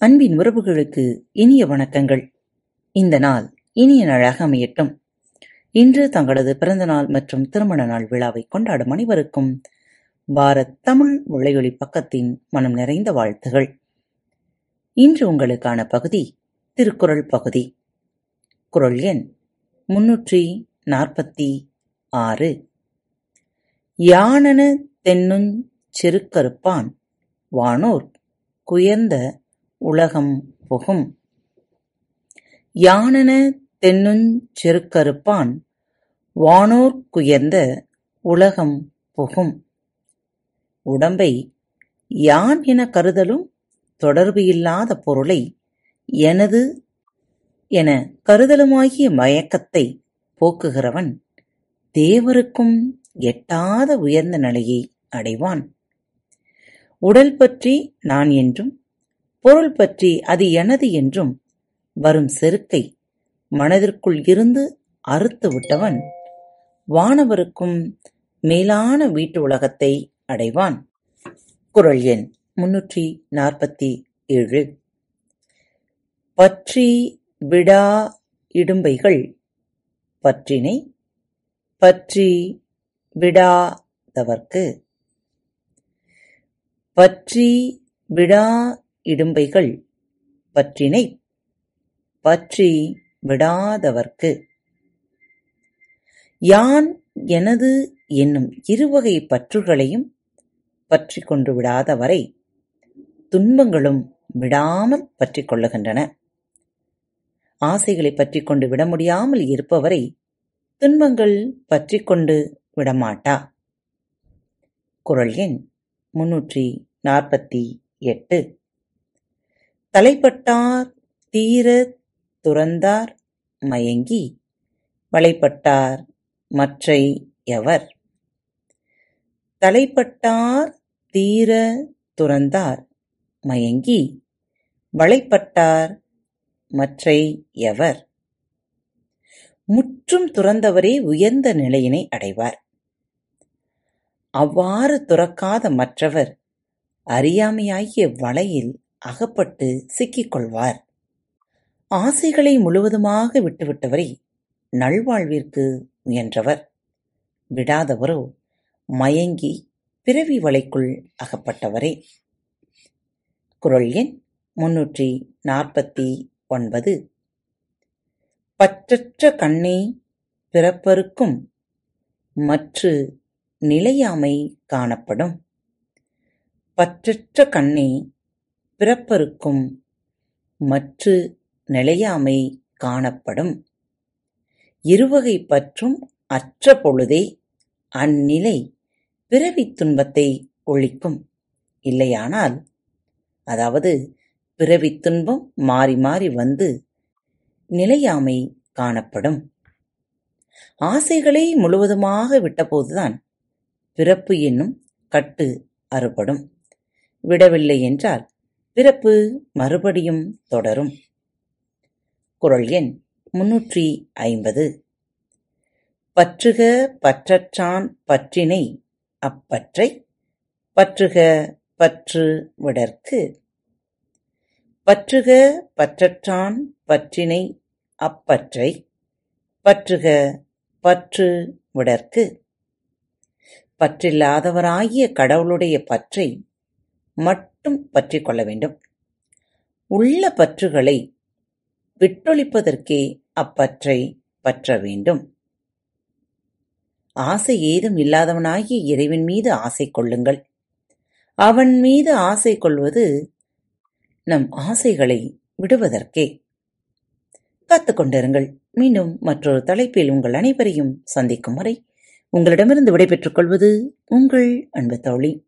அன்பின் உறவுகளுக்கு இனிய வணக்கங்கள். இந்த நாள் இனிய நாளாக அமையட்டும். இன்று தங்களது பிறந்த நாள் மற்றும் திருமண நாள் விழாவை கொண்டாடும் அனைவருக்கும் பாரத் தமிழ் விளையொலி பக்கத்தின் மனம் நிறைந்த வாழ்த்துகள். இன்று உங்களுக்கான பகுதி திருக்குறள் பகுதி. குரல் எண் முன்னூற்றி நாற்பத்தி ஆறு. யானன தென்னுஞ் செருக்கருப்பான் வானோர் குயர்ந்த உலகம் புகும். யானன தென்னுஞ் செருக்கறுப்பான் வானோர்க்குயர்ந்த உலகம் புகும். உடம்பை யான் என கருதலும் தொடர்பு இல்லாத பொருளை எனது என கருதலுமாகிய மயக்கத்தை போக்குகிறவன் தேவருக்கும் எட்டாத உயர்ந்த நிலையை அடைவான். உடல் பற்றி நான் என்றும் பொருள் பற்றி அது எனது என்றும் வரும் செருக்கை மனதிற்குள் இருந்து அறுத்து விட்டவன் வானவருக்கும் மேலான வீட்டு உலகத்தை அடைவான். குரல் எண் முன்னூற்றி நாற்பத்தி ஏழு. பற்றி விடா இடும்பைகள் பற்றினை பற்றி விடாதவர்க்கு. பற்றி விடா இடும்பைகள் பற்றினைப் பற்றி விடாதவர்க்கு. யான் எனது என்னும் இருவகை பற்றுகளையும் பற்றிக் கொண்டு விடாதவரை துன்பங்களும் விடாமல் பற்றிக் கொள்ளுகின்றன. ஆசைகளை பற்றிக் கொண்டு விட முடியாமல் இருப்பவரை துன்பங்கள் பற்றிக் கொண்டு விடமாட்டா? குரல் எண் முன்னூற்றி நாற்பத்தி எட்டு. தலைப்பட்டார் தீரத் துறந்தார் மயங்கி. வலைப்பட்டார் மற்றை எவர்? தலைப்பட்டார் தீர துறந்தார் மயங்கி. வளைப்பட்டார் மற்றை எவர்? முற்றும் துறந்தவரே உயர்ந்த நிலையினை அடைவார். அவ்வாறு துறக்காத மற்றவர் அறியாமையாகிய வலையில் அகப்பட்டு சிக்கிக் கொள்வார் ஆசைகளை முழுவதுமாக விட்டுவிட்டவரை நல்வாழ்விற்கு முயன்றவர். விடாதவரோ மயங்கி பிறவி வலைக்குள் அகப்பட்டவரே. குரல் எண் முன்னூற்றி நாற்பத்தி ஒன்பது. பற்றற்ற கண்ணே பிறப்பருக்கும் மற்று நிலையாமை காணப்படும். பற்றற்ற கண்ணே பிறப்பருக்கும் மற்று நிலையாமை காணப்படும். இருவகை பற்றும் அற்ற பொழுதே அந்நிலை பிறவித் துன்பத்தை ஒழிக்கும். இல்லையானால் அதாவது பிறவித் துன்பம் மாறி மாறி வந்து நிலையாமை காணப்படும். ஆசைகளை முழுவதுமாக விட்டபோதுதான் பிறப்பு என்னும் கட்டு அறுபடும். விடவில்லை என்றால் பிறப்பு மறுபடியும் தொடரும். குரல் எண் முன்னூற்றி ஐம்பது. பற்றுக பற்றற்றான் பற்றினை அப்பற்றை பற்றுக பற்று விடற்கு. பற்றுக பற்றற்றான் பற்றினை அப்பற்றை பற்றுக பற்று விடற்கு. பற்றில்லாதவராகிய கடவுளுடைய பற்றை மட்டும் பற்றிக் கொள்ள வேண்டும். உள்ள பற்றுகளை விட்டொழிப்பதற்கே அப்பற்றை பற்ற வேண்டும். ஆசை ஏதும் இல்லாதவனாகிய இறைவன் மீது ஆசை கொள்ளுங்கள். அவன் மீது ஆசை கொள்வது நம் ஆசைகளை விடுவதற்கே. காத்துக்கொண்டிருங்கள் மீண்டும் மற்றொரு தலைப்பில் உங்கள் அனைவரையும் சந்திக்கும் வரை உங்களிடமிருந்து விடைபெற்றுக் கொள்வது உங்கள் அன்பு தோழி.